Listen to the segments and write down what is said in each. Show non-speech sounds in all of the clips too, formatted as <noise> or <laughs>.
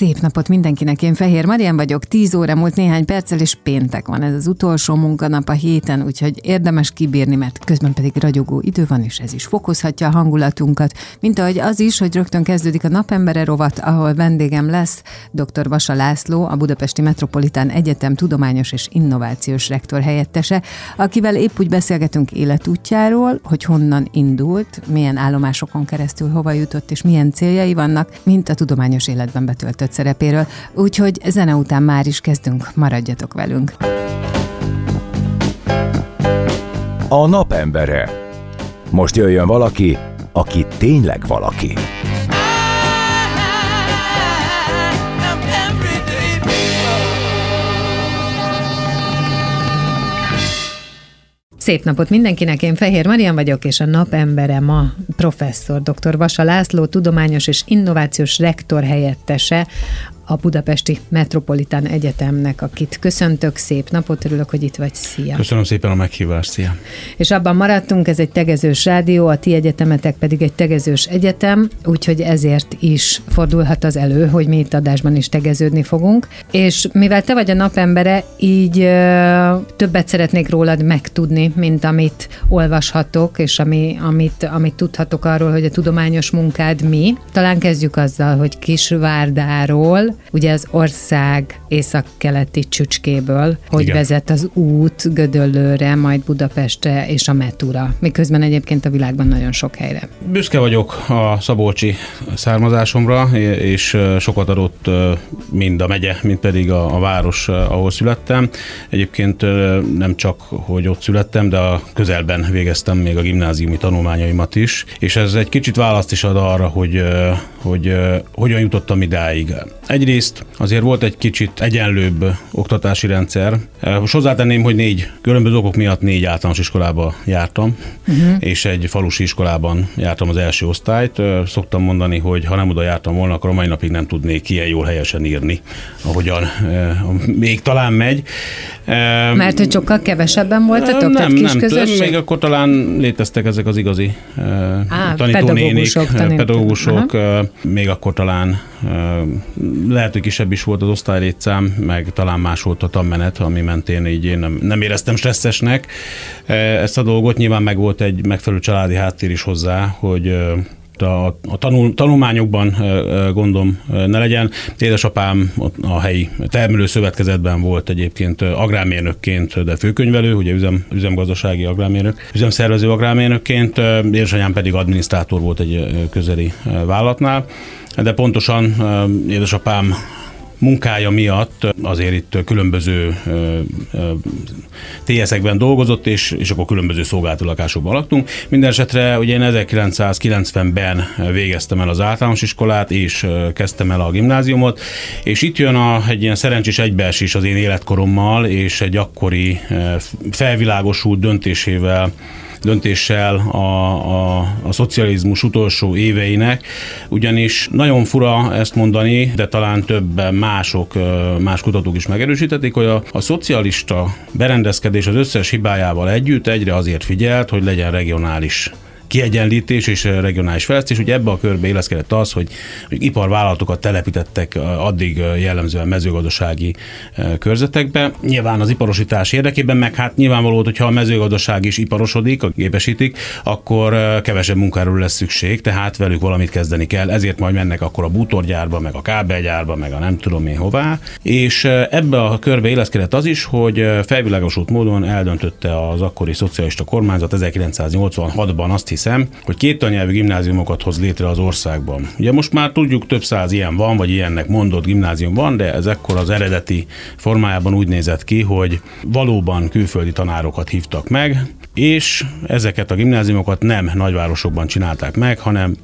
Szép napot mindenkinek, én Fehér Marian vagyok, 10 óra múlt néhány perccel, és péntek van, ez az utolsó munkanap a héten, úgyhogy érdemes kibírni, mert közben pedig ragyogó idő van, és ez is fokozhatja a hangulatunkat, mint ahogy az is, hogy rögtön kezdődik a napembere rovat, ahol vendégem lesz dr. Vasa László, a Budapesti Metropolitán Egyetem tudományos és innovációs rektor helyettese, akivel épp úgy beszélgetünk életútjáról, hogy honnan indult, milyen állomásokon keresztül hova jutott, és milyen céljai vannak, mint a tudományos életben betöltött betöltött szerepéről, úgyhogy zene után már is kezdünk, maradjatok velünk. A napembere. Most jöjjön valaki, aki tényleg valaki. Szép napot mindenkinek, én Fehér Marian vagyok, és a napembere ma professzor dr. Vasa László, tudományos és innovációs rektor helyettese, a Budapesti Metropolitán Egyetemnek, akit köszöntök, szép napot, örülök, hogy itt vagy, szia! Köszönöm szépen a meghívást, szia! És abban maradtunk, ez egy tegezős rádió, a ti egyetemetek pedig egy tegezős egyetem, úgyhogy ezért is fordulhat az elő, hogy mi itt adásban is tegeződni fogunk. És mivel te vagy a napembere, így ö, többet szeretnék rólad megtudni, mint amit olvashatok, és ami, amit, amit tudhatok arról, hogy a tudományos munkád mi. Talán kezdjük azzal, hogy Kisvárdáról, ugye az ország északkeleti csücskéből, hogy Igen. vezet az út Gödöllőre, majd Budapestre és a Metura, miközben egyébként a világban nagyon sok helyre. Büszke vagyok a szabolcsi származásomra, és sokat adott mind a megye, mind pedig a, a város, ahol születtem. Egyébként nem csak, hogy ott születtem, de a közelben végeztem még a gimnáziumi tanulmányaimat is, és ez egy kicsit választ is ad arra, hogy, hogy hogyan jutottam idáig. Egyrészt Egyrészt azért volt egy kicsit egyenlőbb oktatási rendszer. Most hozzátenném, hogy négy különböző okok miatt négy általános iskolába jártam, uh-huh. és egy falusi iskolában jártam az első osztályt. Szoktam mondani, hogy ha nem oda jártam volna, akkor a mai napig nem tudnék ilyen jól helyesen írni, ahogyan még talán megy. Mert hogy sokkal kevesebben voltatok, nem, tehát kis nem, közösség? még akkor talán léteztek ezek az igazi Á, tanítónénik, pedagógusok, pedagógusok még akkor talán lehet, hogy kisebb is volt az osztálylétszám, meg talán más volt a tanmenet, ami mentén így én nem, nem éreztem stresszesnek ezt a dolgot. Nyilván meg volt egy megfelelő családi háttér is hozzá, hogy a, a tanul, tanulmányokban gondom ne legyen. Édesapám a helyi termelő szövetkezetben volt egyébként agrármérnökként, de főkönyvelő, ugye üzem, üzemgazdasági agrármérnök, üzemszervező agrármérnökként, édesanyám pedig adminisztrátor volt egy közeli vállalatnál de pontosan édesapám munkája miatt azért itt különböző TS-ekben dolgozott, és, és akkor különböző szolgáltatásokban laktunk. Mindenesetre ugye én 1990-ben végeztem el az általános iskolát, és kezdtem el a gimnáziumot, és itt jön a, egy ilyen szerencsés egybeesés az én életkorommal, és egy akkori felvilágosult döntésével döntéssel a, a, a szocializmus utolsó éveinek, ugyanis nagyon fura ezt mondani, de talán többen mások, más kutatók is megerősítették, hogy a, a szocialista berendezkedés az összes hibájával együtt egyre azért figyelt, hogy legyen regionális kiegyenlítés és regionális fejlesztés. Ugye ebbe a körbe éleszkedett az, hogy, hogy iparvállalatokat telepítettek addig jellemzően mezőgazdasági körzetekbe. Nyilván az iparosítás érdekében, meg hát nyilvánvaló, hogyha a mezőgazdaság is iparosodik, gépesítik, akkor kevesebb munkáról lesz szükség, tehát velük valamit kezdeni kell. Ezért majd mennek akkor a bútorgyárba, meg a kábelgyárba, meg a nem tudom én hová. És ebbe a körbe éleszkedett az is, hogy felvilágosult módon eldöntötte az akkori szocialista kormányzat 1986-ban azt hiszem, hiszem, hogy két tannyelvű gimnáziumokat hoz létre az országban. Ugye most már tudjuk, több száz ilyen van, vagy ilyennek mondott gimnázium van, de ez ekkor az eredeti formájában úgy nézett ki, hogy valóban külföldi tanárokat hívtak meg, és ezeket a gimnáziumokat nem nagyvárosokban csinálták meg, hanem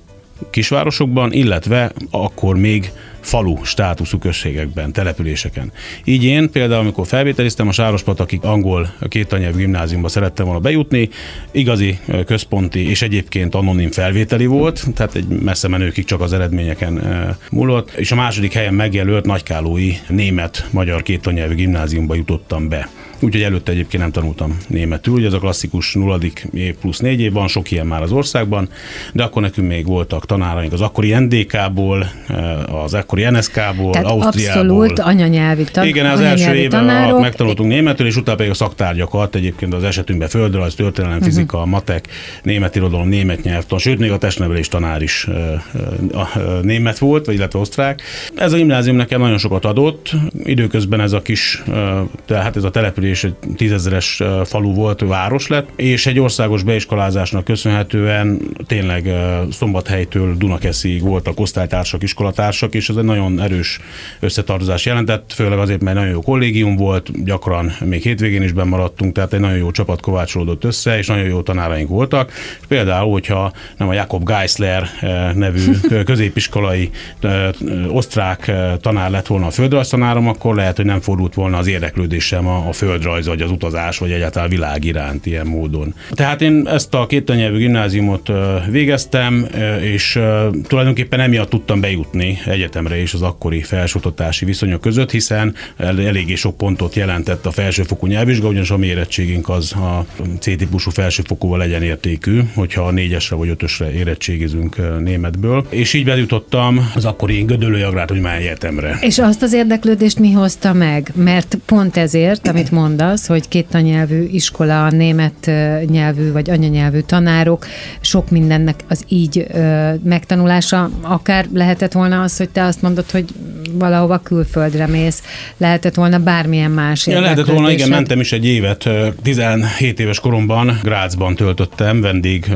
kisvárosokban, illetve akkor még falu státuszú községekben, településeken. Így én például, amikor felvételiztem a Sárospatakig angol két anyelvű gimnáziumba szerettem volna bejutni, igazi központi és egyébként anonim felvételi volt, tehát egy messze menőkig csak az eredményeken múlott, és a második helyen megjelölt nagykálói német-magyar két anyelvű gimnáziumba jutottam be. Úgyhogy előtte egyébként nem tanultam németül, ugye ez a klasszikus nulladik év plusz négy év, van sok ilyen már az országban, de akkor nekünk még voltak tanáraink az akkori NDK-ból, az akkori NSK-ból, Tehát Ausztriából. abszolút anyanyelvi tan- Igen, az első évben tanárok. megtanultunk németül, és utána pedig a szaktárgyakat, egyébként az esetünkben földrajz, történelem, Mhm. fizika, matek, német irodalom, német nyelvtan, sőt, még a testnevelés tanár is ö, ö, német volt, vagy illetve osztrák. Ez a gimnázium nekem nagyon sokat adott, időközben ez a kis, tehát ez a település egy tízezeres falu volt, város lett, és egy országos beiskolázásnak köszönhetően tényleg Szombathelytől Dunakesziig voltak osztálytársak, iskolatársak, és ez egy nagyon erős összetartozás jelentett, főleg azért, mert nagyon jó kollégium volt, gyakran még hétvégén is bemaradtunk, tehát egy nagyon jó csapat kovácsolódott össze, és nagyon jó tanáraink voltak. És például, hogyha nem a Jakob Geisler nevű középiskolai osztrák tanár lett volna a földrajztanárom, akkor lehet, hogy nem fordult volna az érdeklődésem a, a földrajz, vagy az utazás, vagy egyáltalán világ iránt ilyen módon. Tehát én ezt a két nyelvű gimnáziumot végeztem, és tulajdonképpen emiatt tudtam bejutni egyetemre is az akkori felsőoktatási viszonyok között, hiszen el- eléggé sok pontot jelentett a felsőfokú nyelvvizsga, ugyanis a mi az a C-típusú felsőfokúval legyen értékű, hogyha a négyesre vagy ötösre érettségizünk németből. És így bejutottam az akkori Gödöllői Agrártudományi Egyetemre. És azt az érdeklődést mi hozta meg? Mert pont ezért, amit mondasz, hogy két nyelvű iskola, német nyelvű vagy anyanyelvű tanárok, sok mindennek az így megtanulása, akár lehetett volna az, hogy te azt mondod, hogy valahova külföldre mész, lehetett volna bármilyen más Ja, lehetett volna, igen, mentem is egy évet, ö, 17 éves koromban Grácsban töltöttem vendég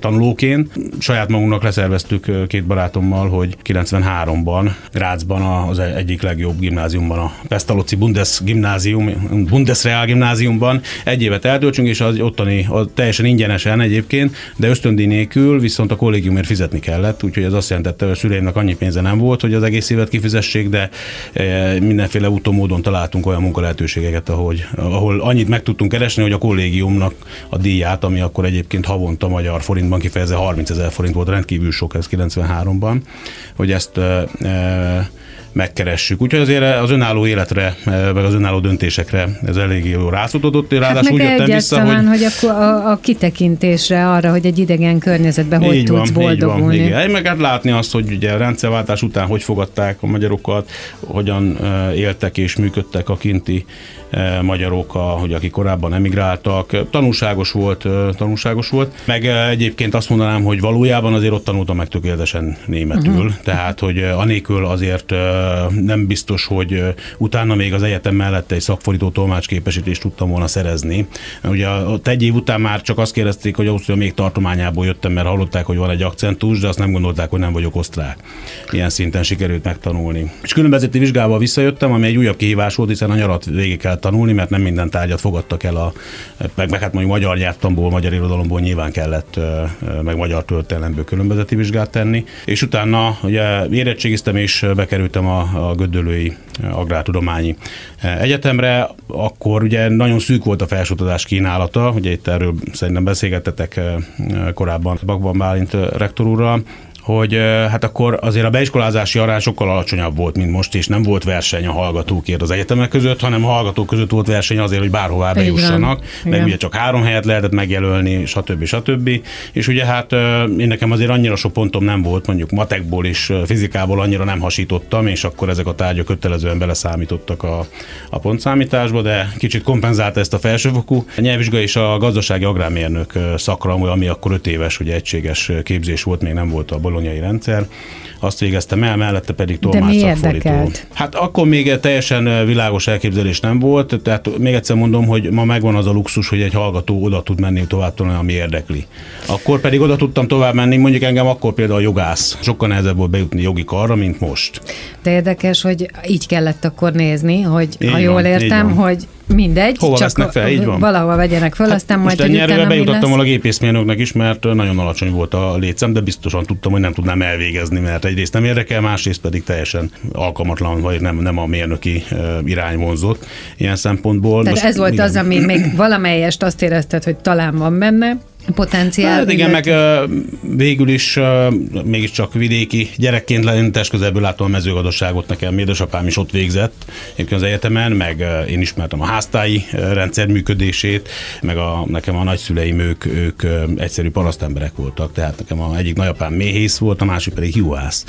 tanulóként. Saját magunknak leszerveztük két barátommal, hogy 93-ban Grácsban az egyik legjobb gimnáziumban, a Pestalozzi Bundes gimnázium, Bundesreal gimnáziumban. Egy évet eltöltsünk, és az ottani az teljesen ingyenesen egyébként, de ösztöndíj nélkül, viszont a kollégiumért fizetni kellett, úgyhogy ez azt jelentette, hogy a szüleimnek annyi pénze nem volt, hogy az egész évet kifizessék, de eh, mindenféle úton módon találtunk olyan munkalehetőségeket, ahogy, ahol annyit meg tudtunk keresni, hogy a kollégiumnak a díját, ami akkor egyébként havonta magyar forintban kifejezve 30 ezer forint volt, rendkívül sok ez 93-ban, hogy ezt eh, eh, megkeressük. Úgyhogy azért az önálló életre, meg az önálló döntésekre ez eléggé jó rászutatott. Hát Ráadásul meg úgy jöttem vissza, hogy hogy akkor a, a kitekintésre arra, hogy egy idegen környezetben hogy így tudsz van, így van, boldogulni. igen. Meg hát látni azt, hogy ugye a rendszerváltás után hogy fogadták a magyarokat, hogyan éltek és működtek a kinti magyarok, hogy akik korábban emigráltak. Tanulságos volt, tanulságos volt. Meg egyébként azt mondanám, hogy valójában azért ott tanultam meg tökéletesen németül, uh-huh. tehát hogy anélkül azért nem biztos, hogy utána még az egyetem mellett egy szakfordító tolmácsképesítést tudtam volna szerezni. Ugye ott egy év után már csak azt kérdezték, hogy Ausztria még tartományából jöttem, mert hallották, hogy van egy akcentus, de azt nem gondolták, hogy nem vagyok osztrák. Ilyen szinten sikerült megtanulni. És különbözeti vizsgával visszajöttem, ami egy újabb kihívás volt, hiszen a nyarat végig kell tanulni, mert nem minden tárgyat fogadtak el a, meg, meg hát mondjuk magyar nyelvtanból, magyar irodalomból nyilván kellett, meg magyar történelemből különbözeti vizsgát tenni. És utána ugye érettségiztem és bekerültem a, a Gödöllői Agrártudományi Egyetemre, akkor ugye nagyon szűk volt a felsőoktatás kínálata, ugye itt erről szerintem beszélgettetek ö, korábban Bakban Bálint ö, rektor hogy hát akkor azért a beiskolázási arány sokkal alacsonyabb volt, mint most, és nem volt verseny a hallgatókért az egyetemek között, hanem a hallgatók között volt verseny azért, hogy bárhová bejussanak, meg Igen. ugye csak három helyet lehetett megjelölni, stb. stb. És ugye hát én nekem azért annyira sok pontom nem volt, mondjuk matekból és fizikából annyira nem hasítottam, és akkor ezek a tárgyak kötelezően beleszámítottak a, a pontszámításba, de kicsit kompenzálta ezt a felsőfokú nyelvvizsga és a gazdasági agrármérnök szakra, ami akkor öt éves, ugye egységes képzés volt, még nem volt a bolonyai rendszer, azt végeztem el, mellette pedig tolmács szakfordító. Hát akkor még teljesen világos elképzelés nem volt, tehát még egyszer mondom, hogy ma megvan az a luxus, hogy egy hallgató oda tud menni tovább tanulni, ami érdekli. Akkor pedig oda tudtam tovább menni, mondjuk engem akkor például a jogász. Sokkal nehezebb volt bejutni jogi karra, mint most. De érdekes, hogy így kellett akkor nézni, hogy Így ha jól értem, hogy mindegy, Hova csak fel, így van. valahova vegyenek föl, aztán majd, Most hogy utána bejutottam volna a gépészmérnöknek is, mert nagyon alacsony volt a létszem, de biztosan tudtam, hogy nem tudnám elvégezni, mert egyrészt nem érdekel, másrészt pedig teljesen alkalmatlan, vagy nem, nem a mérnöki irány vonzott ilyen szempontból. Tehát Most ez volt igen. az, ami még valamelyest azt érezted, hogy talán van benne potenciál. Hát igen, meg végül is mégiscsak vidéki gyerekként lenni test közelből látom a mezőgazdaságot, nekem édesapám is ott végzett egyébként az egyetemen, meg én ismertem a háztáji rendszer működését, meg a, nekem a nagyszüleim ők, ők egyszerű parasztemberek voltak, tehát nekem a egyik nagyapám méhész volt, a másik pedig juhász,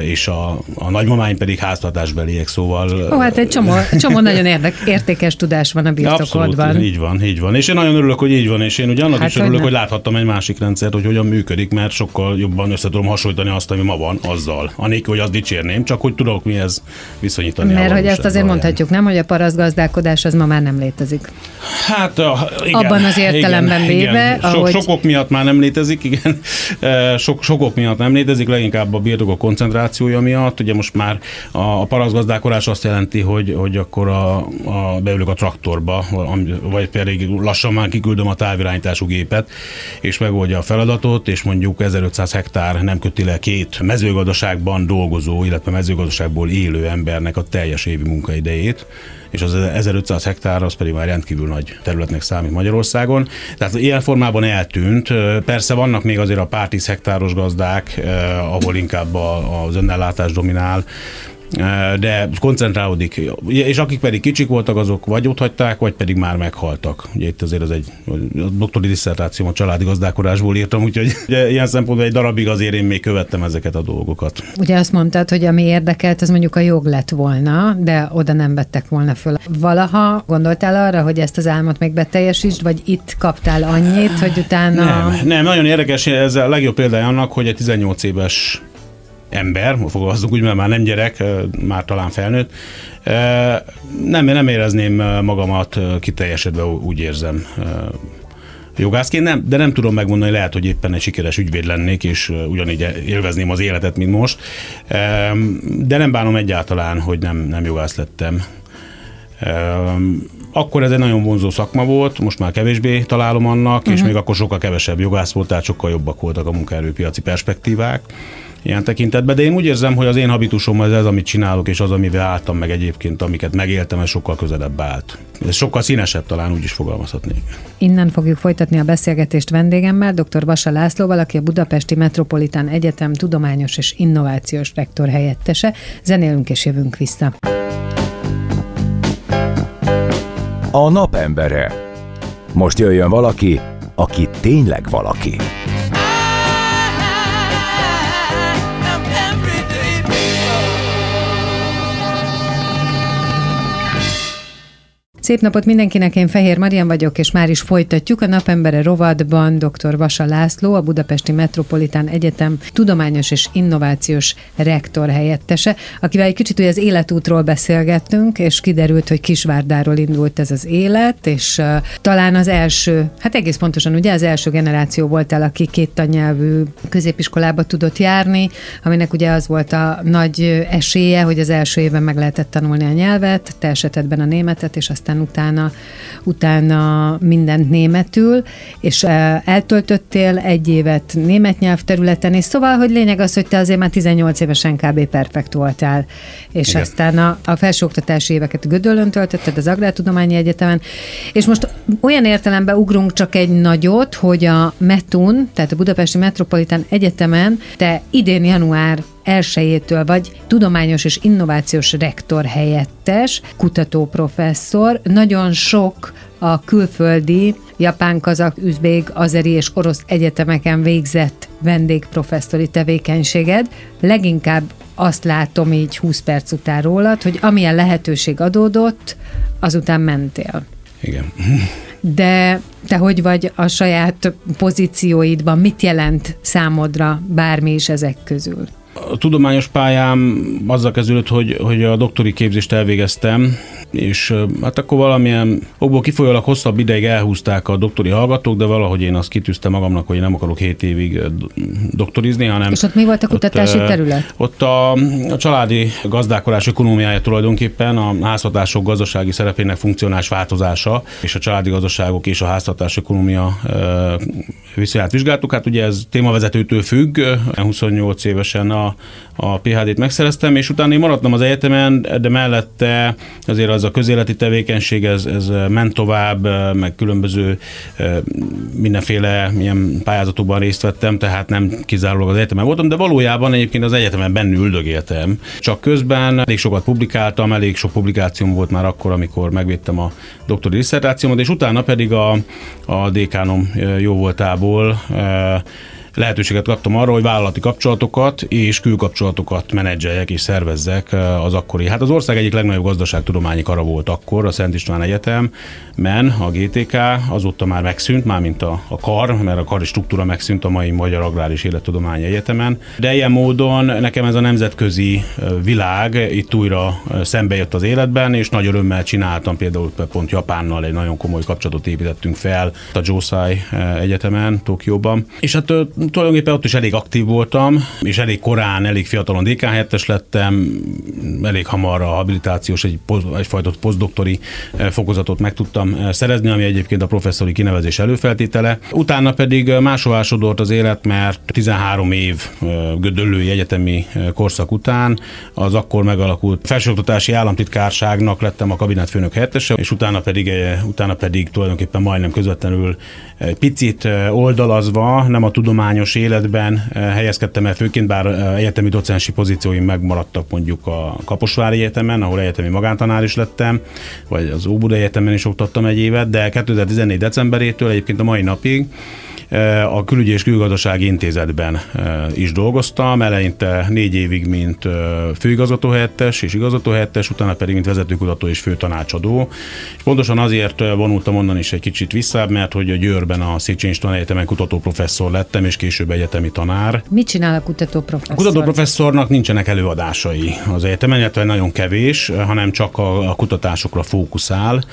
és a, a nagymamáim pedig háztartásbeliek, szóval... Ó, hát egy csomó, csomó <laughs> nagyon érdek, értékes tudás van a birtokodban. Abszolút, így van, így van. És én nagyon örülök, hogy így van, és én ugye annak Hát, is örülök, hogy hogy láthattam egy másik rendszert, hogy hogyan működik, mert sokkal jobban össze tudom hasonlítani azt, ami ma van, azzal. Anélkül, hogy azt dicsérném, csak hogy tudok mihez viszonyítani. Mert hogy ezt azért mondhatjuk, nem, hogy a parasztgazdálkodás az ma már nem létezik. Hát igen, Abban az értelemben igen, véve, igen. So, ahogy- Sokok miatt már nem létezik, igen. <laughs> E, Sok, sokok miatt nem létezik, leginkább a birtokok koncentrációja miatt. Ugye most már a, parasztgazdálkodás azt jelenti, hogy, hogy akkor a, a, beülök a traktorba, vagy pedig lassan már kiküldöm a távirányítású gépet, és megoldja a feladatot, és mondjuk 1500 hektár nem köti le két mezőgazdaságban dolgozó, illetve mezőgazdaságból élő embernek a teljes évi munkaidejét és az 1500 hektár az pedig már rendkívül nagy területnek számít Magyarországon. Tehát ilyen formában eltűnt. Persze vannak még azért a pár tíz hektáros gazdák, eh, ahol inkább az önellátás dominál, de koncentrálódik. És akik pedig kicsik voltak, azok vagy ott hagyták, vagy pedig már meghaltak. Ugye itt azért az egy a doktori diszertációm a családi gazdálkodásból írtam, úgyhogy <laughs> ugye, ilyen szempontból egy darabig azért én még követtem ezeket a dolgokat. Ugye azt mondtad, hogy ami érdekelt, az mondjuk a jog lett volna, de oda nem vettek volna föl. Valaha gondoltál arra, hogy ezt az álmot még beteljesítsd, vagy itt kaptál annyit, hogy utána... Nem, nem, nagyon érdekes, ez a legjobb példája annak, hogy egy 18 éves ember, fogalmazzuk úgy, mert már nem gyerek, már talán felnőtt, nem, nem érezném magamat kiteljesedve, úgy érzem jogászként, nem, de nem tudom megmondani, lehet, hogy éppen egy sikeres ügyvéd lennék, és ugyanígy élvezném az életet, mint most, de nem bánom egyáltalán, hogy nem, nem jogász lettem. Akkor ez egy nagyon vonzó szakma volt, most már kevésbé találom annak, uh-huh. és még akkor sokkal kevesebb jogász volt, tehát sokkal jobbak voltak a munkaerőpiaci perspektívák ilyen tekintetben, de én úgy érzem, hogy az én habitusom ez, ez amit csinálok, és az, amivel álltam meg egyébként, amiket megéltem, ez sokkal közelebb állt. Ez sokkal színesebb talán, úgy is fogalmazhatnék. Innen fogjuk folytatni a beszélgetést vendégemmel, dr. Vasa Lászlóval, aki a Budapesti Metropolitán Egyetem tudományos és innovációs rektor helyettese. Zenélünk és jövünk vissza. A napembere. Most jöjjön valaki, aki tényleg valaki. Szép napot mindenkinek, én Fehér Marian vagyok, és már is folytatjuk a napembere rovatban dr. Vasa László, a Budapesti Metropolitán Egyetem tudományos és innovációs rektor helyettese, akivel egy kicsit ugye az életútról beszélgettünk, és kiderült, hogy Kisvárdáról indult ez az élet, és uh, talán az első, hát egész pontosan ugye az első generáció voltál, aki két tannyelvű középiskolába tudott járni, aminek ugye az volt a nagy esélye, hogy az első évben meg lehetett tanulni a nyelvet, te esetedben a németet, és aztán utána, utána mindent németül, és eh, eltöltöttél egy évet német nyelvterületen, és szóval, hogy lényeg az, hogy te azért már 18 évesen kb. perfekt voltál, és Igen. aztán a, a felsőoktatási éveket Gödöllön töltötted, az Agrártudományi Egyetemen, és most olyan értelemben ugrunk csak egy nagyot, hogy a METUN, tehát a Budapesti Metropolitán Egyetemen te idén január elsőjétől vagy tudományos és innovációs rektor helyettes, kutatóprofesszor. Nagyon sok a külföldi, japán, kazak, üzbég, azeri és orosz egyetemeken végzett vendégprofesszori tevékenységed. Leginkább azt látom így 20 perc után rólad, hogy amilyen lehetőség adódott, azután mentél. Igen. De te hogy vagy a saját pozícióidban? Mit jelent számodra bármi is ezek közül? A tudományos pályám azzal kezdődött, hogy, hogy a doktori képzést elvégeztem, és hát akkor valamilyen okból kifolyólag hosszabb ideig elhúzták a doktori hallgatók, de valahogy én azt kitűztem magamnak, hogy nem akarok 7 évig doktorizni, hanem... És ott mi volt a kutatási ott, terület? Ott a, a családi gazdálkodás ökonómiája tulajdonképpen a háztartások gazdasági szerepének funkcionális változása, és a családi gazdaságok és a háztartás ökonómia viszonyát vizsgáltuk. Hát ugye ez témavezetőtől függ, 28 évesen a, a PHD-t megszereztem, és utána én maradtam az egyetemen, de mellette azért az a közéleti tevékenység, ez, ez ment tovább, meg különböző mindenféle ilyen pályázatokban részt vettem, tehát nem kizárólag az egyetemen voltam, de valójában egyébként az egyetemen bennül üldögéltem. Csak közben elég sokat publikáltam, elég sok publikációm volt már akkor, amikor megvédtem a doktori diszertációmat, és utána pedig a, a dékánom jó voltából igazából lehetőséget kaptam arra, hogy vállalati kapcsolatokat és külkapcsolatokat menedzseljek és szervezzek az akkori. Hát az ország egyik legnagyobb gazdaságtudományi kara volt akkor, a Szent István Egyetem, men, a GTK, azóta már megszűnt, már mint a, a kar, mert a kari struktúra megszűnt a mai Magyar Agrár és Élettudományi Egyetemen. De ilyen módon nekem ez a nemzetközi világ itt újra szembe jött az életben, és nagy örömmel csináltam például pont Japánnal egy nagyon komoly kapcsolatot építettünk fel a Josai Egyetemen, Tokióban. És hát tulajdonképpen ott is elég aktív voltam, és elég korán, elég fiatalon DK lettem, elég hamar a habilitációs, egy, egyfajta posztdoktori eh, fokozatot meg tudtam eh, szerezni, ami egyébként a professzori kinevezés előfeltétele. Utána pedig máshová sodort az élet, mert 13 év eh, gödöllői egyetemi korszak után az akkor megalakult felsőoktatási államtitkárságnak lettem a kabinetfőnök helyettese, és utána pedig, utána pedig tulajdonképpen majdnem közvetlenül picit oldalazva, nem a tudomány tudományos életben eh, helyezkedtem el főként, bár eh, egyetemi docensi pozícióim megmaradtak mondjuk a Kaposvári Egyetemen, ahol egyetemi magántanár is lettem, vagy az Óbuda Egyetemen is oktattam egy évet, de 2014. decemberétől egyébként a mai napig a Külügyi és Külgazdasági Intézetben is dolgoztam, eleinte négy évig, mint főigazgatóhelyettes és igazgatóhelyettes, utána pedig, mint vezetőkutató és főtanácsadó. És pontosan azért vonultam onnan is egy kicsit vissza, mert hogy a Győrben a Széchenyi István Egyetemen kutatóprofesszor lettem, és később egyetemi tanár. Mit csinál a kutatóprofesszor? A kutatóprofesszornak nincsenek előadásai az egyetemen, illetve nagyon kevés, hanem csak a, a kutatásokra fókuszál,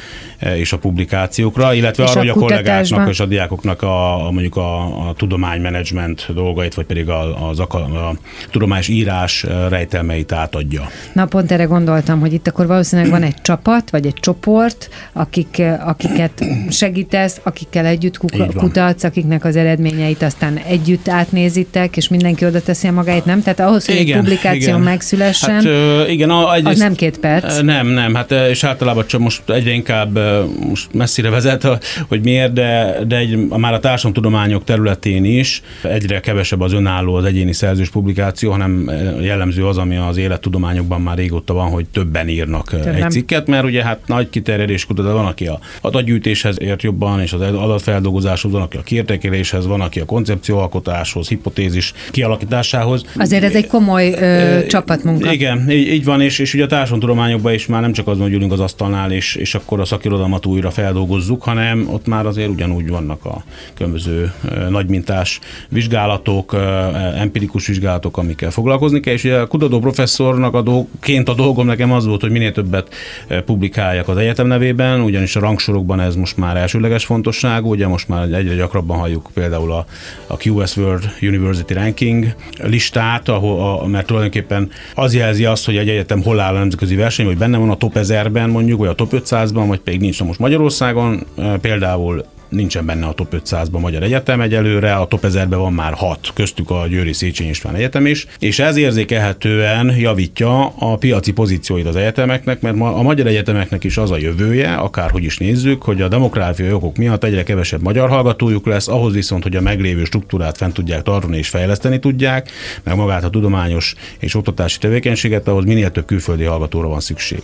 és a publikációkra, illetve és arra, a hogy a kollégáknak és a diákoknak a, a mondjuk a, a tudománymenedzsment dolgait, vagy pedig a, az, a, a tudományos írás rejtelmeit átadja. Na pont erre gondoltam, hogy itt akkor valószínűleg van egy csapat, vagy egy csoport, akik, akiket segítesz, akikkel együtt kutatsz, akiknek az eredményeit aztán együtt átnézitek, és mindenki oda teszi a magáit, nem? Tehát ahhoz, hogy igen, egy publikáció igen. megszülessen, hát, ö, igen, a, egyrészt, az nem két perc. Nem, nem, hát és általában csak most egyre inkább most messzire vezet, hogy miért, de, de egy, már a társadalom tudományok területén is egyre kevesebb az önálló, az egyéni szerzős publikáció, hanem jellemző az, ami az élettudományokban már régóta van, hogy többen írnak Többem. egy cikket, mert ugye hát nagy kiterjedés kutat, van, aki a adatgyűjtéshez ért jobban, és az adatfeldolgozáshoz, van, aki a kiértékeléshez, van, aki a koncepcióalkotáshoz, hipotézis kialakításához. Azért ez egy komoly ö, e, csapatmunka. Igen, így, így van, és, és ugye a társadalomtudományokban is már nem csak az, hogy ülünk az asztalnál, és, és akkor a szakirodalmat újra feldolgozzuk, hanem ott már azért ugyanúgy vannak a különböző nagymintás vizsgálatok, empirikus vizsgálatok, amikkel foglalkozni kell, és ugye a kutató professzornak a dolgként a dolgom nekem az volt, hogy minél többet publikáljak az egyetem nevében, ugyanis a rangsorokban ez most már elsőleges fontosságú, ugye most már egyre gyakrabban halljuk például a, a QS World University Ranking listát, ahol, a, mert tulajdonképpen az jelzi azt, hogy egy egyetem hol áll a nemzetközi verseny, hogy benne van a top 1000-ben mondjuk, vagy a top 500-ban, vagy pedig nincs. Na most Magyarországon például nincsen benne a top 500-ban Magyar Egyetem egyelőre, a top 1000-ben van már hat, köztük a Győri Széchenyi István Egyetem is, és ez érzékelhetően javítja a piaci pozícióit az egyetemeknek, mert a magyar egyetemeknek is az a jövője, akárhogy is nézzük, hogy a demográfiai okok miatt egyre kevesebb magyar hallgatójuk lesz, ahhoz viszont, hogy a meglévő struktúrát fent tudják tartani és fejleszteni tudják, meg magát a tudományos és oktatási tevékenységet, ahhoz minél több külföldi hallgatóra van szükség.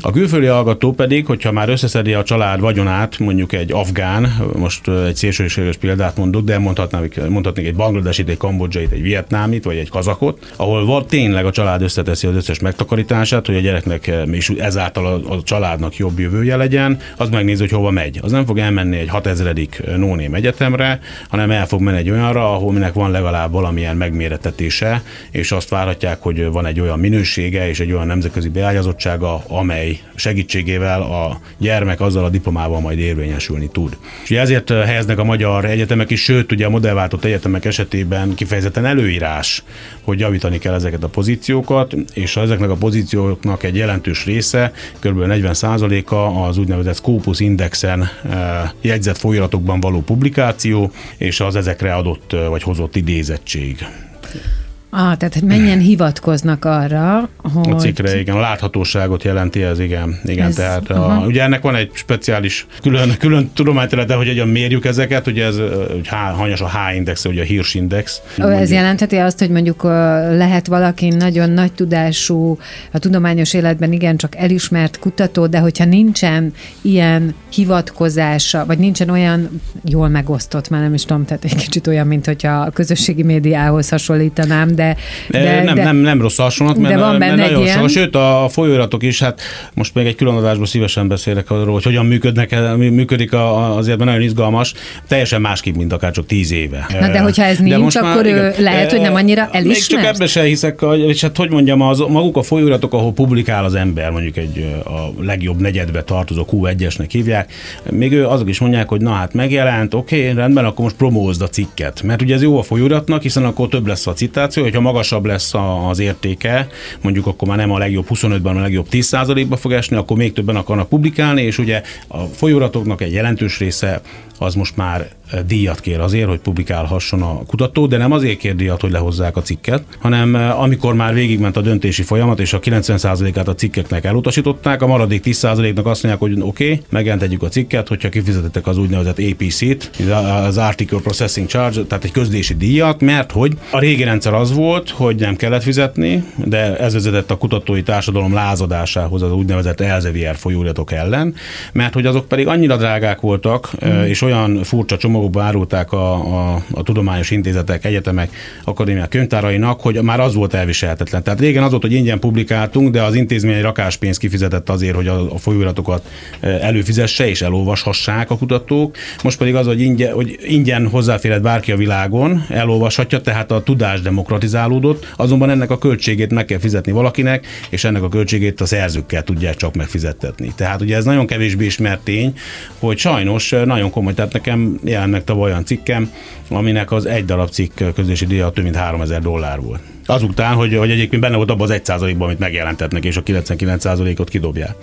A külföldi hallgató pedig, hogyha már összeszedi a család vagyonát, mondjuk egy afgán most egy szélsőséges példát mondok, de mondhatnám, mondhatnék egy bangladesit, egy kambodzsait, egy vietnámit, vagy egy kazakot, ahol van tényleg a család összeteszi az összes megtakarítását, hogy a gyereknek és ezáltal a, a családnak jobb jövője legyen, az megnézi, hogy hova megy. Az nem fog elmenni egy 6000 nóném egyetemre, hanem el fog menni egy olyanra, ahol minek van legalább valamilyen megméretetése, és azt várhatják, hogy van egy olyan minősége és egy olyan nemzetközi beágyazottsága, amely segítségével a gyermek azzal a diplomával majd érvényesülni tud. És ezért helyeznek a magyar egyetemek is, sőt, ugye a modellváltott egyetemek esetében kifejezetten előírás, hogy javítani kell ezeket a pozíciókat, és ezeknek a pozícióknak egy jelentős része, kb. 40%-a az úgynevezett Scopus Indexen eh, jegyzett folyamatokban való publikáció, és az ezekre adott vagy hozott idézettség. Ah, tehát hogy mennyien hivatkoznak arra, hogy... A cikkre, igen, a láthatóságot jelenti ez, igen. igen ez, tehát a, ugye ennek van egy speciális külön, külön tudományterülete, hogy hogyan mérjük ezeket, ugye ez hogy há, hanyas a H-index, ugye a Hirsch index. Ez mondjuk. jelentheti azt, hogy mondjuk lehet valaki nagyon nagy tudású, a tudományos életben igencsak elismert kutató, de hogyha nincsen ilyen hivatkozása, vagy nincsen olyan jól megosztott, már nem is tudom, tehát egy kicsit olyan, mint hogyha a közösségi médiához hasonlítanám, de... de, nem, de nem, nem rossz hasonlat, mert, de van benne mert nagyon ilyen... Sőt, a folyóiratok is, hát most még egy külön adásban szívesen beszélek arról, hogy hogyan működnek, működik a, azért, mert nagyon izgalmas, teljesen másképp, mint akár csak tíz éve. Na de hogyha ez nincs, de most akkor már, igen, lehet, hogy nem annyira elismert? Még csak ebbe se hiszek, és hát hogy mondjam, az, maguk a folyóiratok, ahol publikál az ember, mondjuk egy a legjobb negyedbe tartozó Q1-esnek hívják, még ő azok is mondják, hogy na hát megjelent, oké, okay, rendben, akkor most promózd a cikket. Mert ugye ez jó a folyóiratnak, hiszen akkor több lesz a citáció, hogyha magasabb lesz az értéke, mondjuk akkor már nem a legjobb 25-ban, a legjobb 10%-ba fog esni, akkor még többen akarnak publikálni, és ugye a folyóratoknak egy jelentős része az most már díjat kér azért, hogy publikálhasson a kutató, de nem azért kér díjat, hogy lehozzák a cikket, hanem amikor már végigment a döntési folyamat, és a 90%-át a cikkeknek elutasították, a maradék 10%-nak azt mondják, hogy oké, okay, megjelentetjük a cikket, hogyha kifizetetek az úgynevezett APC-t, az Article Processing Charge, tehát egy közlési díjat, mert hogy a régi rendszer az volt, hogy nem kellett fizetni, de ez vezetett a kutatói társadalom lázadásához az úgynevezett Elsevier folyóiratok ellen, mert hogy azok pedig annyira drágák voltak, mm. és olyan furcsa csomagokba árulták a, a, a tudományos intézetek, egyetemek, akadémiák könyvtárainak, hogy már az volt elviselhetetlen. Tehát régen az volt, hogy ingyen publikáltunk, de az intézmény egy rakáspénzt kifizetett azért, hogy a, a folyóiratokat e, előfizesse és elolvashassák a kutatók. Most pedig az, hogy ingyen, hogy ingyen hozzáférhet bárki a világon, elolvashatja, tehát a tudás demokratizálódott, azonban ennek a költségét meg kell fizetni valakinek, és ennek a költségét a szerzőkkel tudják csak megfizettetni. Tehát ugye ez nagyon kevésbé ismert tény, hogy sajnos nagyon komoly tehát nekem jelent meg tavaly olyan cikkem, aminek az egy darab cikk közlési díja több mint 3000 dollár volt. Azután, hogy, hogy egyébként benne volt abban az egy százalékban, amit megjelentetnek, és a 99 százalékot kidobják.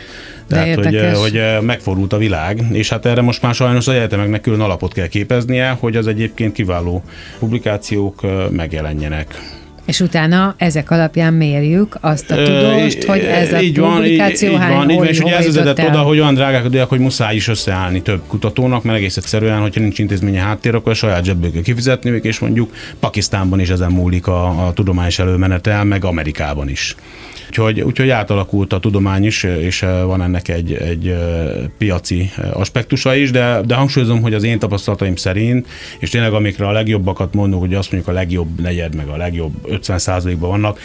Tehát, hogy, hogy megfordult a világ, és hát erre most már sajnos az egyetemeknek külön alapot kell képeznie, hogy az egyébként kiváló publikációk megjelenjenek. És utána ezek alapján mérjük azt a tudást, hogy ez a így van, publikáció így, hány, így van, és ugye ez vezetett oda, hogy olyan drágák diák, hogy muszáj is összeállni több kutatónak, mert egész egyszerűen, hogyha nincs intézménye háttér, akkor a saját zsebből kifizetni, és mondjuk Pakisztánban is ezen múlik a, a tudományos előmenetel, meg Amerikában is. Úgyhogy, úgyhogy átalakult a tudomány is, és eh, van ennek egy, egy eh, piaci eh, aspektusa is, de, de hangsúlyozom, hogy az én tapasztalataim szerint, és tényleg amikre a legjobbakat mondok, hogy azt mondjuk a legjobb negyed, meg a legjobb 50%-ban vannak,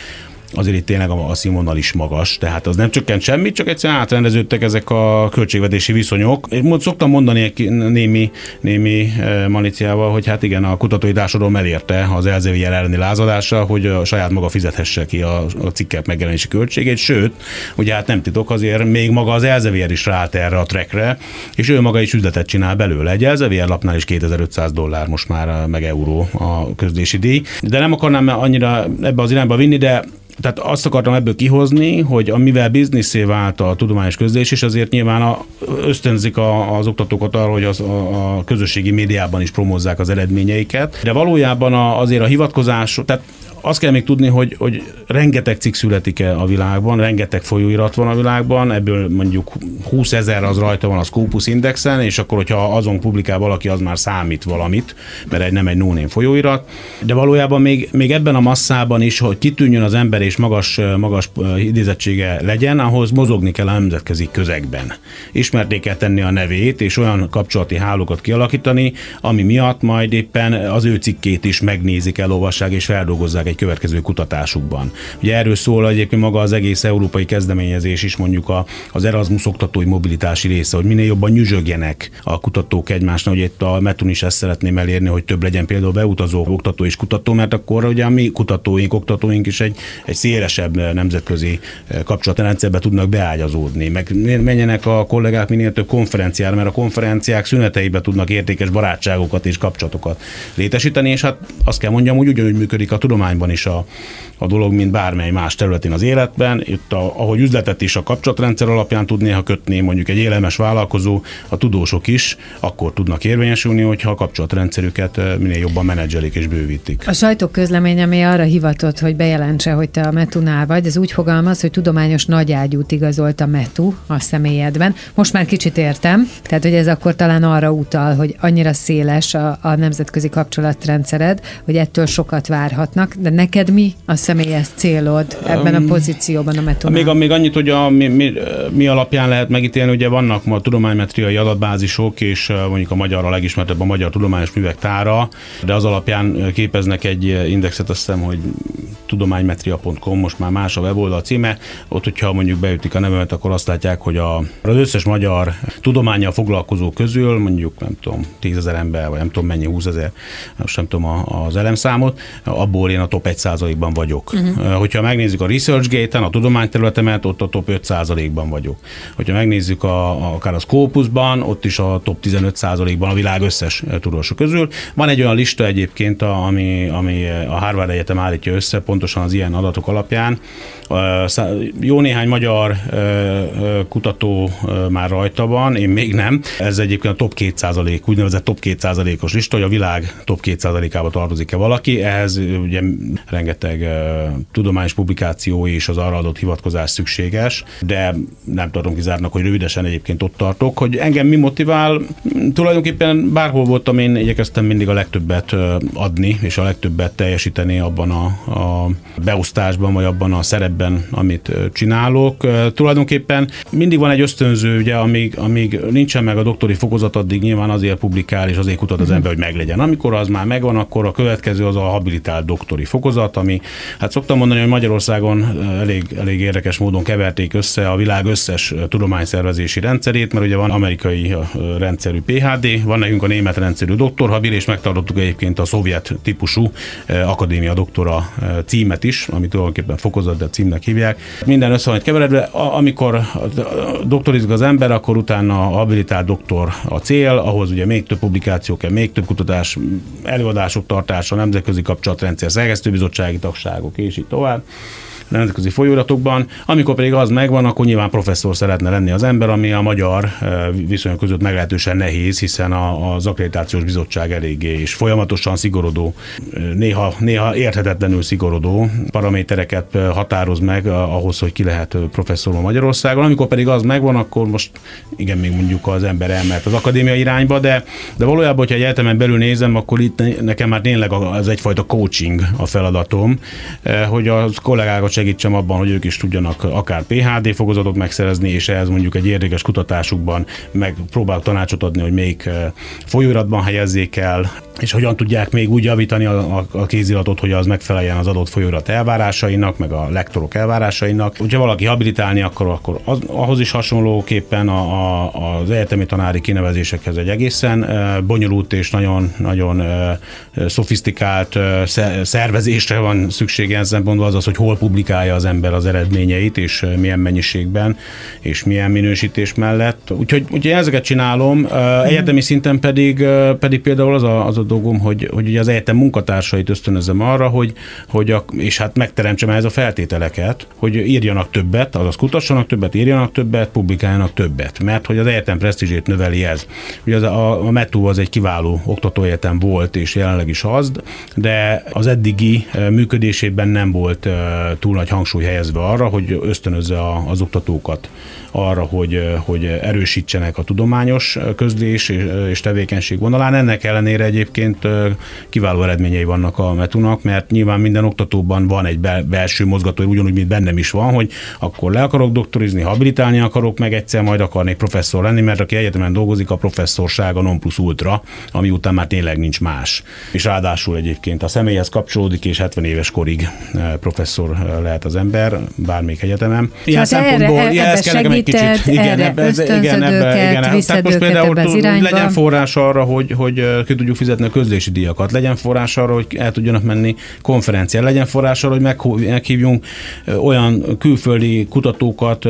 azért itt tényleg a, a színvonal is magas, tehát az nem csökkent semmit, csak egyszerűen átrendeződtek ezek a költségvetési viszonyok. Én szoktam mondani némi, némi e, maliciával, hogy hát igen, a kutatói társadalom elérte az Elsevier elleni lázadása, hogy a saját maga fizethesse ki a, a cikkek megjelenési költségét, sőt, ugye hát nem titok, azért még maga az Elsevier is ráállt erre a trekre, és ő maga is üzletet csinál belőle. Egy Elsevier lapnál is 2500 dollár most már meg euró a közlési díj. De nem akarnám annyira ebbe az irányba vinni, de tehát azt akartam ebből kihozni, hogy amivel bizniszé vált a tudományos közlés, és azért nyilván a, ösztönzik a, az oktatókat arra, hogy az, a, a közösségi médiában is promózzák az eredményeiket, de valójában a, azért a hivatkozás, tehát azt kell még tudni, hogy, hogy rengeteg cikk születik a világban, rengeteg folyóirat van a világban, ebből mondjuk 20 ezer az rajta van a Scopus Indexen, és akkor, hogyha azon publikál valaki, az már számít valamit, mert egy nem egy no folyóirat. De valójában még, még ebben a masszában is, hogy kitűnjön az ember és magas, magas idézettsége legyen, ahhoz mozogni kell a nemzetközi közegben. Ismerték kell tenni a nevét, és olyan kapcsolati hálókat kialakítani, ami miatt majd éppen az ő cikkét is megnézik, elolvassák és feldolgozzák egy következő kutatásukban. Ugye erről szól egyébként maga az egész európai kezdeményezés is, mondjuk a, az Erasmus oktatói mobilitási része, hogy minél jobban nyüzsögjenek a kutatók egymásnak, hogy itt a Metun is ezt szeretném elérni, hogy több legyen például beutazó oktató és kutató, mert akkor ugye a mi kutatóink, oktatóink is egy, egy szélesebb nemzetközi kapcsolatrendszerbe tudnak beágyazódni, meg menjenek a kollégák minél több konferenciára, mert a konferenciák szüneteibe tudnak értékes barátságokat és kapcsolatokat létesíteni, és hát azt kell mondjam, hogy ugyanúgy működik a tudományban is a, a dolog, mint bármely más területén az életben. Itt, a, ahogy üzletet is a kapcsolatrendszer alapján tud néha kötni, mondjuk egy élemes vállalkozó, a tudósok is akkor tudnak érvényesülni, hogyha a kapcsolatrendszerüket minél jobban menedzselik és bővítik. A sajtók közleménye, ami arra hivatott, hogy bejelentse, hogy te a Metunál vagy, ez úgy fogalmaz, hogy tudományos nagyágyút igazolt a Metu a személyedben. Most már kicsit értem, tehát hogy ez akkor talán arra utal, hogy annyira széles a, a nemzetközi kapcsolatrendszered, hogy ettől sokat várhatnak, de neked mi a személyes célod ebben a pozícióban a Metunál? Még, még annyit, hogy a, mi, mi, mi alapján lehet megítélni, ugye vannak ma tudománymetriai adatbázisok, és mondjuk a magyar a legismertebb a Magyar Tudományos Művek Tára, de az alapján képeznek egy indexet, azt hiszem, hogy tudománymetria.com, most már más a weboldal címe, ott, hogyha mondjuk beütik a nevemet, akkor azt látják, hogy a, az összes magyar tudományjal foglalkozó közül, mondjuk nem tudom, 10 ezer ember, vagy nem tudom mennyi, 20 ezer, most nem tudom az elemszámot, abból én a top 1%-ban vagyok. Uh-huh. Hogyha megnézzük a ResearchGate-en, a tudományterületemet, ott a top 5%-ban vagyok. Hogyha megnézzük a, a, akár a Scopusban, ott is a top 15%-ban a világ összes tudósok közül. Van egy olyan lista egyébként, ami, ami a Harvard Egyetem állítja össze, pontosan az ilyen adatok alapján. Jó néhány magyar kutató már rajta van, én még nem. Ez egyébként a top 2%, úgynevezett top 2%-os lista, hogy a világ top 2%-ába tartozik-e valaki. Ehhez ugye rengeteg tudományos publikáció és az arra adott hivatkozás szükséges, de nem tartom kizárnak, hogy rövidesen egyébként ott tartok, hogy engem mi motivál. Tulajdonképpen bárhol voltam, én igyekeztem mindig a legtöbbet adni, és a legtöbbet teljesíteni abban a, a beosztásban, vagy abban a szerepben, amit csinálok. Tulajdonképpen mindig van egy ösztönző, ugye, amíg, amíg nincsen meg a doktori fokozat, addig nyilván azért publikál, és azért kutat az mhm. ember, hogy meglegyen. Amikor az már megvan, akkor a következő az a habilitált doktori fokozat, ami, hát szoktam mondani, hogy Magyarországon elég, elég érdekes módon keverték össze a világ összes tudományszervezési rendszerét, mert ugye van amerikai rendszerű PHD, van nekünk a német rendszerű doktorhabil, és megtartottuk egyébként a szovjet típusú akadémia doktora címet is, amit tulajdonképpen fokozat, de címnek hívják. Minden össze van keveredve. Amikor doktorizik az ember, akkor utána a habilitált doktor a cél, ahhoz ugye még több publikáció kell, még több kutatás, előadások tartása, nemzetközi kapcsolatrendszer, szerkesztőbizottsági tagságok, és így tovább nemzetközi folyóiratokban. Amikor pedig az megvan, akkor nyilván professzor szeretne lenni az ember, ami a magyar eh, viszonyok között meglehetősen nehéz, hiszen a, az akkreditációs bizottság eléggé és folyamatosan szigorodó, eh, néha, néha érthetetlenül szigorodó paramétereket eh, határoz meg ahhoz, hogy ki lehet professzor a Magyarországon. Amikor pedig az megvan, akkor most igen, még mondjuk az ember elmehet az akadémia irányba, de, de valójában, hogyha egy egyetemen belül nézem, akkor itt nekem már tényleg az egyfajta coaching a feladatom, hogy a kollégákat segítsem abban, hogy ők is tudjanak akár PHD fokozatot megszerezni, és ehhez mondjuk egy érdekes kutatásukban megpróbálok tanácsot adni, hogy melyik eh, folyóiratban helyezzék el, és hogyan tudják még úgy javítani a, a, a kéziratot, hogy az megfeleljen az adott folyóirat elvárásainak, meg a lektorok elvárásainak. Hogyha valaki habilitálni akar, akkor az, ahhoz is hasonlóképpen a, a, az egyetemi tanári kinevezésekhez egy egészen e, bonyolult és nagyon, nagyon e, szofisztikált e, szervezésre van szüksége ezen szempontból az az, hogy hol publikálja az ember az eredményeit, és milyen mennyiségben, és milyen minősítés mellett. Úgyhogy, úgyhogy ezeket csinálom. Egyetemi szinten pedig, pedig például az a, az a dolgom, hogy, hogy ugye az egyetem munkatársait ösztönözem arra, hogy, hogy a, és hát megteremtsem ez a feltételeket, hogy írjanak többet, azaz kutassanak többet, írjanak többet, publikáljanak többet, mert hogy az egyetem presztízsét növeli ez. Ugye az, a, a METU az egy kiváló oktatóegyetem volt, és jelenleg is az, de az eddigi működésében nem volt túl nagy hangsúly helyezve arra, hogy ösztönözze az oktatókat arra, hogy, hogy erősítsenek a tudományos közlés és tevékenység vonalán. Ennek ellenére egyébként kiváló eredményei vannak a metunak, mert nyilván minden oktatóban van egy belső mozgató, ugyanúgy, mint bennem is van, hogy akkor le akarok doktorizni, habilitálni akarok, meg egyszer majd akarnék professzor lenni, mert aki egyetemen dolgozik, a professzorság a non plus ultra, ami után már tényleg nincs más. És ráadásul egyébként a személyhez kapcsolódik, és 70 éves korig professzor lehet az ember, bármelyik egyetemen. Ilyen szempontból erre, ebbe egy kicsit. Igen, ebbe, igen, ebbe, igen. Tehát most például legyen forrás arra, hogy, hogy ki tudjuk fizetni a közlési díjakat, legyen forrás arra, hogy el tudjanak menni konferenciára, legyen forrás arra, hogy meghívjunk olyan külföldi kutatókat,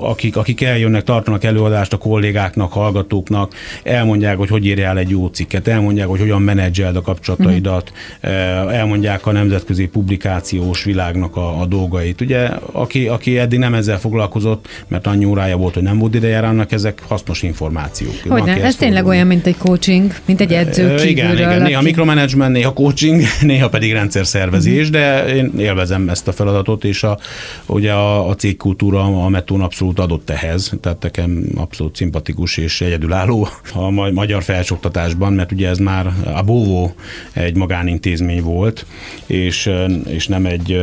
akik, akik eljönnek, tartanak előadást a kollégáknak, hallgatóknak, elmondják, hogy hogy írjál egy jó cikket, elmondják, hogy hogyan menedzseld a kapcsolataidat, uh-huh. elmondják a nemzetközi publikációs világnak a, a dolgait. Ugye, aki, aki eddig nem ezzel foglalkozott, mert annyi órája volt, hogy nem volt ideje annak, ezek hasznos információk. Hogy nem, ez tényleg olyan, mint egy coaching, mint egy edző kívülről. Igen, igen, aki... néha mikromanagement, néha coaching, <laughs> néha pedig rendszerszervezés, uh-huh. de én élvezem ezt a feladatot, és a, ugye a, a cégkultúra a Metón abszolút adott ehhez, tehát nekem abszolút szimpatikus és egyedülálló <laughs> a magyar felsoktatásban, mert ugye ez már a Bóvó egy magánintézmény volt, és, és nem egy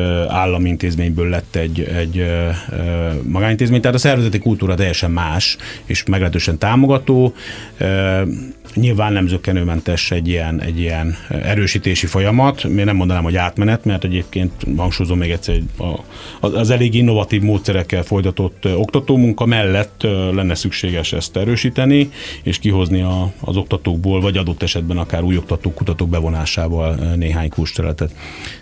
államintézményből lett egy, egy magánintézmény, tehát a szervezeti kultúra teljesen más, és meglehetősen támogató. Nyilván nem zöggenőmentes egy ilyen, egy ilyen erősítési folyamat. Én nem mondanám, hogy átmenet, mert egyébként hangsúlyozom még egyszer, hogy az elég innovatív módszerekkel folytatott oktatómunka mellett lenne szükséges ezt erősíteni, és kihozni a, az oktatókból, vagy adott esetben akár új oktatók, kutatók bevonásával néhány kursterületet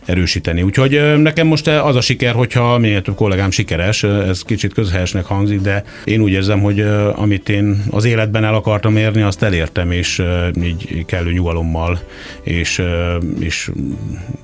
erősíteni. Úgyhogy nekem most az a siker, hogyha minél több kollégám sikeres, ez kicsit közhelyesnek hangzik, de én úgy érzem, hogy amit én az életben el akartam érni, azt elértem, és így kellő nyugalommal és, és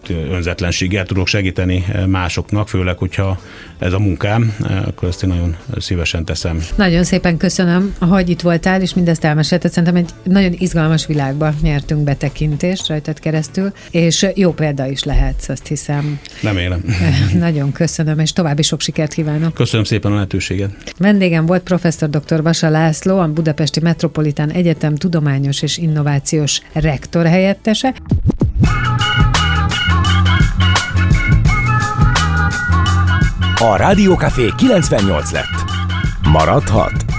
önzetlenséggel tudok segíteni másoknak, főleg, hogyha ez a munkám, akkor ezt én nagyon szívesen teszem. Nagyon szépen köszönöm, hogy itt voltál, és mindezt elmesélted. Szerintem egy nagyon izgalmas világba nyertünk betekintést rajtad keresztül, és jó példa is lehetsz, azt hiszem. Nem élem. <laughs> nagyon köszönöm, és további sok sikert kívánok. Köszönöm szépen a lehetőséget. Vendégem volt professzor dr. Vasa László, a Budapesti Metropolitán Egyetem tudományos és innovációs rektor helyettese. A Rádiókafé 98 lett. Maradhat?